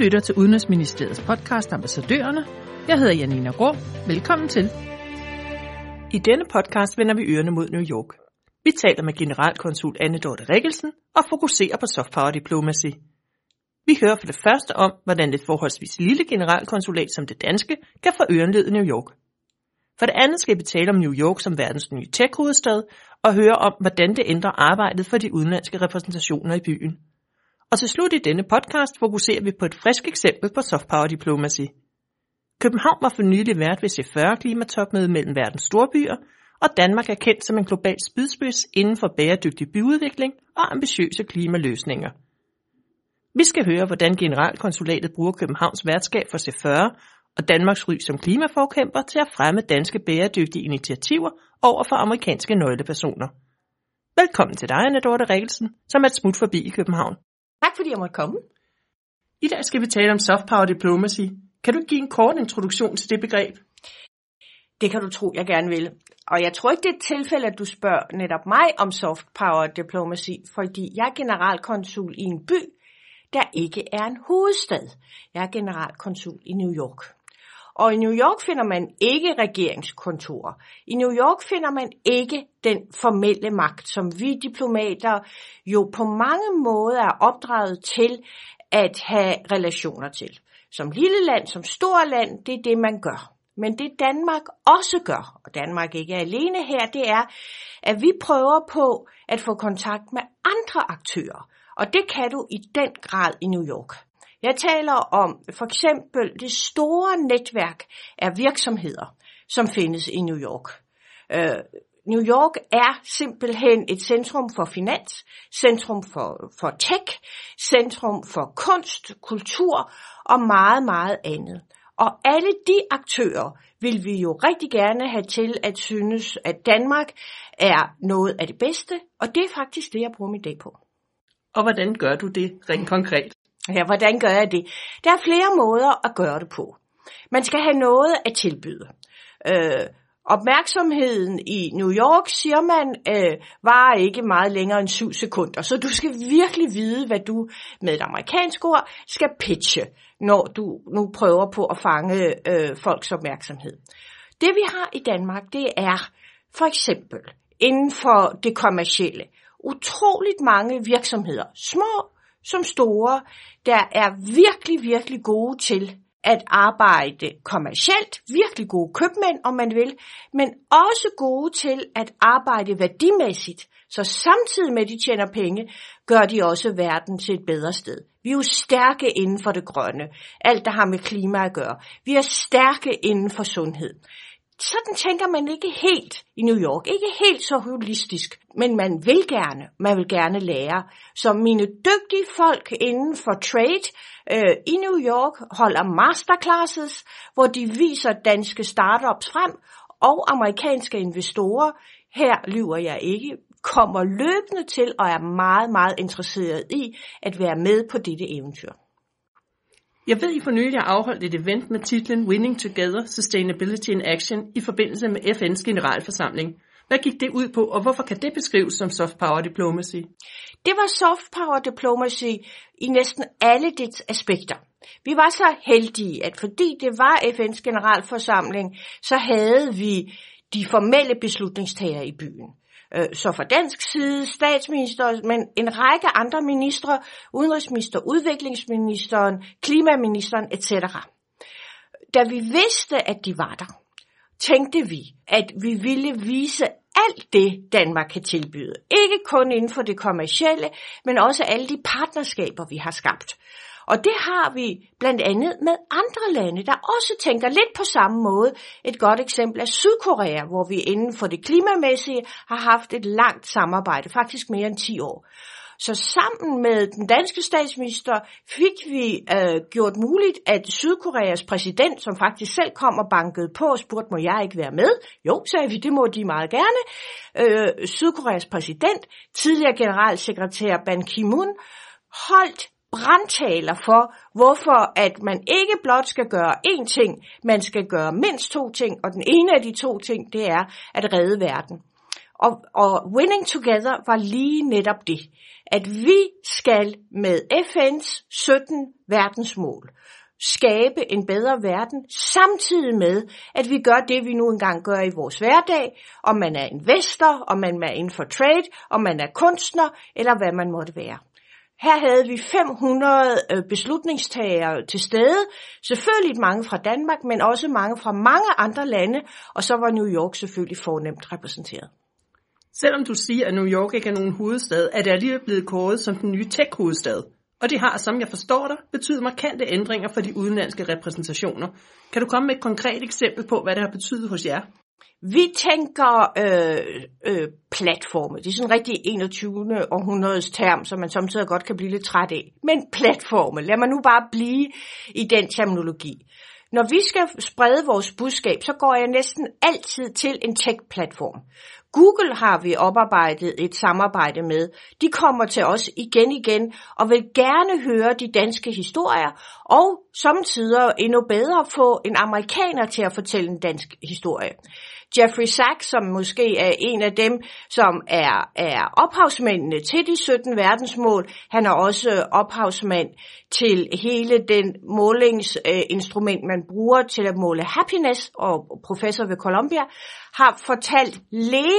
lytter til Udenrigsministeriets podcast Ambassadørerne. Jeg hedder Janina Grå. Velkommen til. I denne podcast vender vi ørerne mod New York. Vi taler med generalkonsul Anne Dorte Rikkelsen og fokuserer på soft power diplomacy. Vi hører for det første om, hvordan et forholdsvis lille generalkonsulat som det danske kan få ørenled i New York. For det andet skal vi tale om New York som verdens nye tech-hovedstad og høre om, hvordan det ændrer arbejdet for de udenlandske repræsentationer i byen. Og til slut i denne podcast fokuserer vi på et frisk eksempel på soft power diplomacy. København var for nylig vært ved C40-klimatopmøde mellem verdens storbyer, og Danmark er kendt som en global spydspids inden for bæredygtig byudvikling og ambitiøse klimaløsninger. Vi skal høre, hvordan generalkonsulatet bruger Københavns værtskab for C40 og Danmarks ry som klimaforkæmper til at fremme danske bæredygtige initiativer over for amerikanske nøglepersoner. Velkommen til dig, Anna Dorte Rikkelsen, som er et smut forbi i København. Tak fordi jeg måtte komme. I dag skal vi tale om soft power diplomacy. Kan du give en kort introduktion til det begreb? Det kan du tro, jeg gerne vil. Og jeg tror ikke, det er et tilfælde, at du spørger netop mig om soft power diplomacy, fordi jeg er generalkonsul i en by, der ikke er en hovedstad. Jeg er generalkonsul i New York. Og i New York finder man ikke regeringskontorer. I New York finder man ikke den formelle magt, som vi diplomater jo på mange måder er opdraget til at have relationer til. Som lille land, som stor land, det er det, man gør. Men det Danmark også gør, og Danmark ikke er alene her, det er, at vi prøver på at få kontakt med andre aktører. Og det kan du i den grad i New York. Jeg taler om for eksempel det store netværk af virksomheder, som findes i New York. Øh, New York er simpelthen et centrum for finans, centrum for, for tech, centrum for kunst, kultur og meget, meget andet. Og alle de aktører vil vi jo rigtig gerne have til at synes, at Danmark er noget af det bedste, og det er faktisk det, jeg bruger min dag på. Og hvordan gør du det rent konkret? Ja, hvordan gør jeg det? Der er flere måder at gøre det på. Man skal have noget at tilbyde. Øh, opmærksomheden i New York, siger man, øh, var ikke meget længere end 7 sekunder. Så du skal virkelig vide, hvad du med et amerikansk ord skal pitche, når du nu prøver på at fange øh, folks opmærksomhed. Det vi har i Danmark, det er for eksempel inden for det kommercielle utroligt mange virksomheder, små som store, der er virkelig, virkelig gode til at arbejde kommercielt, virkelig gode købmænd, om man vil, men også gode til at arbejde værdimæssigt. Så samtidig med, at de tjener penge, gør de også verden til et bedre sted. Vi er jo stærke inden for det grønne, alt der har med klima at gøre. Vi er stærke inden for sundhed sådan tænker man ikke helt i New York. Ikke helt så holistisk, men man vil gerne. Man vil gerne lære. Så mine dygtige folk inden for trade øh, i New York holder masterclasses, hvor de viser danske startups frem og amerikanske investorer. Her lyver jeg ikke kommer løbende til og er meget, meget interesseret i at være med på dette eventyr. Jeg ved, I for nylig har afholdt et event med titlen Winning Together Sustainability in Action i forbindelse med FN's generalforsamling. Hvad gik det ud på, og hvorfor kan det beskrives som soft power diplomacy? Det var soft power diplomacy i næsten alle dets aspekter. Vi var så heldige, at fordi det var FN's generalforsamling, så havde vi de formelle beslutningstagere i byen. Øh, så fra dansk side, statsminister, men en række andre ministre, udenrigsminister, udviklingsministeren, klimaministeren etc. Da vi vidste, at de var der, tænkte vi, at vi ville vise alt det, Danmark kan tilbyde. Ikke kun inden for det kommercielle, men også alle de partnerskaber, vi har skabt. Og det har vi blandt andet med andre lande, der også tænker lidt på samme måde. Et godt eksempel er Sydkorea, hvor vi inden for det klimamæssige har haft et langt samarbejde, faktisk mere end 10 år. Så sammen med den danske statsminister fik vi øh, gjort muligt, at Sydkoreas præsident, som faktisk selv kom og bankede på og spurgte, må jeg ikke være med? Jo, sagde vi, det må de meget gerne. Øh, Sydkoreas præsident, tidligere generalsekretær Ban Ki-moon, holdt brandtaler for, hvorfor at man ikke blot skal gøre én ting, man skal gøre mindst to ting, og den ene af de to ting, det er at redde verden. Og, og Winning Together var lige netop det, at vi skal med FN's 17 verdensmål skabe en bedre verden, samtidig med, at vi gør det, vi nu engang gør i vores hverdag, om man er investor, om man er inden for trade, om man er kunstner, eller hvad man måtte være. Her havde vi 500 øh, beslutningstagere til stede, selvfølgelig mange fra Danmark, men også mange fra mange andre lande, og så var New York selvfølgelig fornemt repræsenteret. Selvom du siger, at New York ikke er nogen hovedstad, er det alligevel blevet kåret som den nye tech-hovedstad. Og det har, som jeg forstår dig, betydet markante ændringer for de udenlandske repræsentationer. Kan du komme med et konkret eksempel på, hvad det har betydet hos jer? Vi tænker øh, øh, platforme. Det er sådan en rigtig 21. århundredes term, som man samtidig godt kan blive lidt træt af. Men platforme. Lad mig nu bare blive i den terminologi. Når vi skal sprede vores budskab, så går jeg næsten altid til en tech-platform. Google har vi oparbejdet et samarbejde med. De kommer til os igen igen og vil gerne høre de danske historier, og samtidig endnu bedre få en amerikaner til at fortælle en dansk historie. Jeffrey Sachs, som måske er en af dem, som er, er ophavsmændene til de 17 verdensmål. Han er også ophavsmand til hele den målingsinstrument, man bruger til at måle happiness, og professor ved Columbia, har fortalt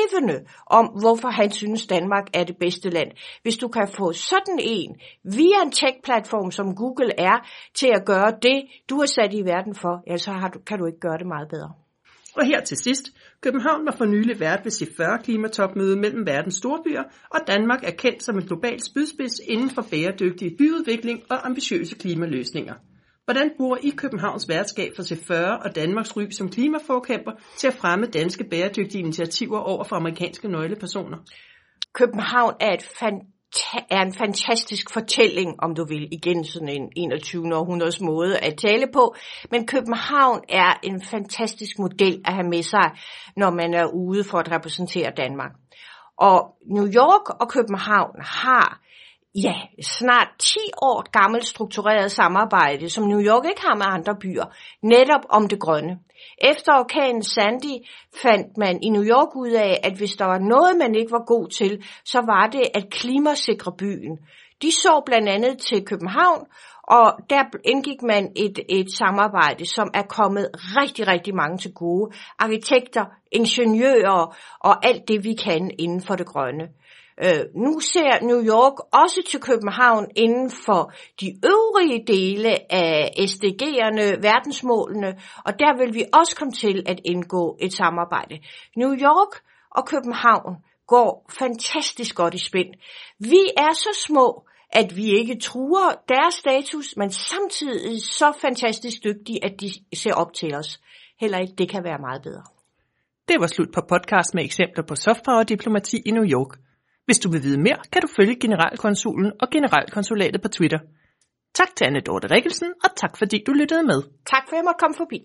levende om, hvorfor han synes, Danmark er det bedste land. Hvis du kan få sådan en via en tech-platform, som Google er, til at gøre det, du er sat i verden for, ja, så har du, kan du ikke gøre det meget bedre. Og her til sidst, København var for nylig vært ved C40 klimatopmøde mellem verdens storbyer, og Danmark er kendt som en global spydspids inden for bæredygtig byudvikling og ambitiøse klimaløsninger. Hvordan bruger I Københavns værtskab for C40 og Danmarks ry som klimaforkæmper til at fremme danske bæredygtige initiativer over for amerikanske nøglepersoner? København er et fantastisk er en fantastisk fortælling, om du vil, igen sådan en 21. århundredes måde at tale på. Men København er en fantastisk model at have med sig, når man er ude for at repræsentere Danmark. Og New York og København har ja, snart 10 år gammelt struktureret samarbejde, som New York ikke har med andre byer, netop om det grønne. Efter orkanen Sandy fandt man i New York ud af, at hvis der var noget, man ikke var god til, så var det at klimasikre byen. De så blandt andet til København, og der indgik man et, et samarbejde, som er kommet rigtig, rigtig mange til gode. Arkitekter, ingeniører og alt det, vi kan inden for det grønne. Øh, nu ser New York også til København inden for de øvrige dele af SDG'erne, verdensmålene, og der vil vi også komme til at indgå et samarbejde. New York og København går fantastisk godt i spænd. Vi er så små, at vi ikke truer deres status, men samtidig så fantastisk dygtige, at de ser op til os. Heller ikke det kan være meget bedre. Det var slut på podcast med eksempler på softpower-diplomati i New York. Hvis du vil vide mere, kan du følge generalkonsulen og generalkonsulatet på Twitter. Tak til Anne Dorte Rikkelsen, og tak fordi du lyttede med. Tak for at jeg måtte komme forbi.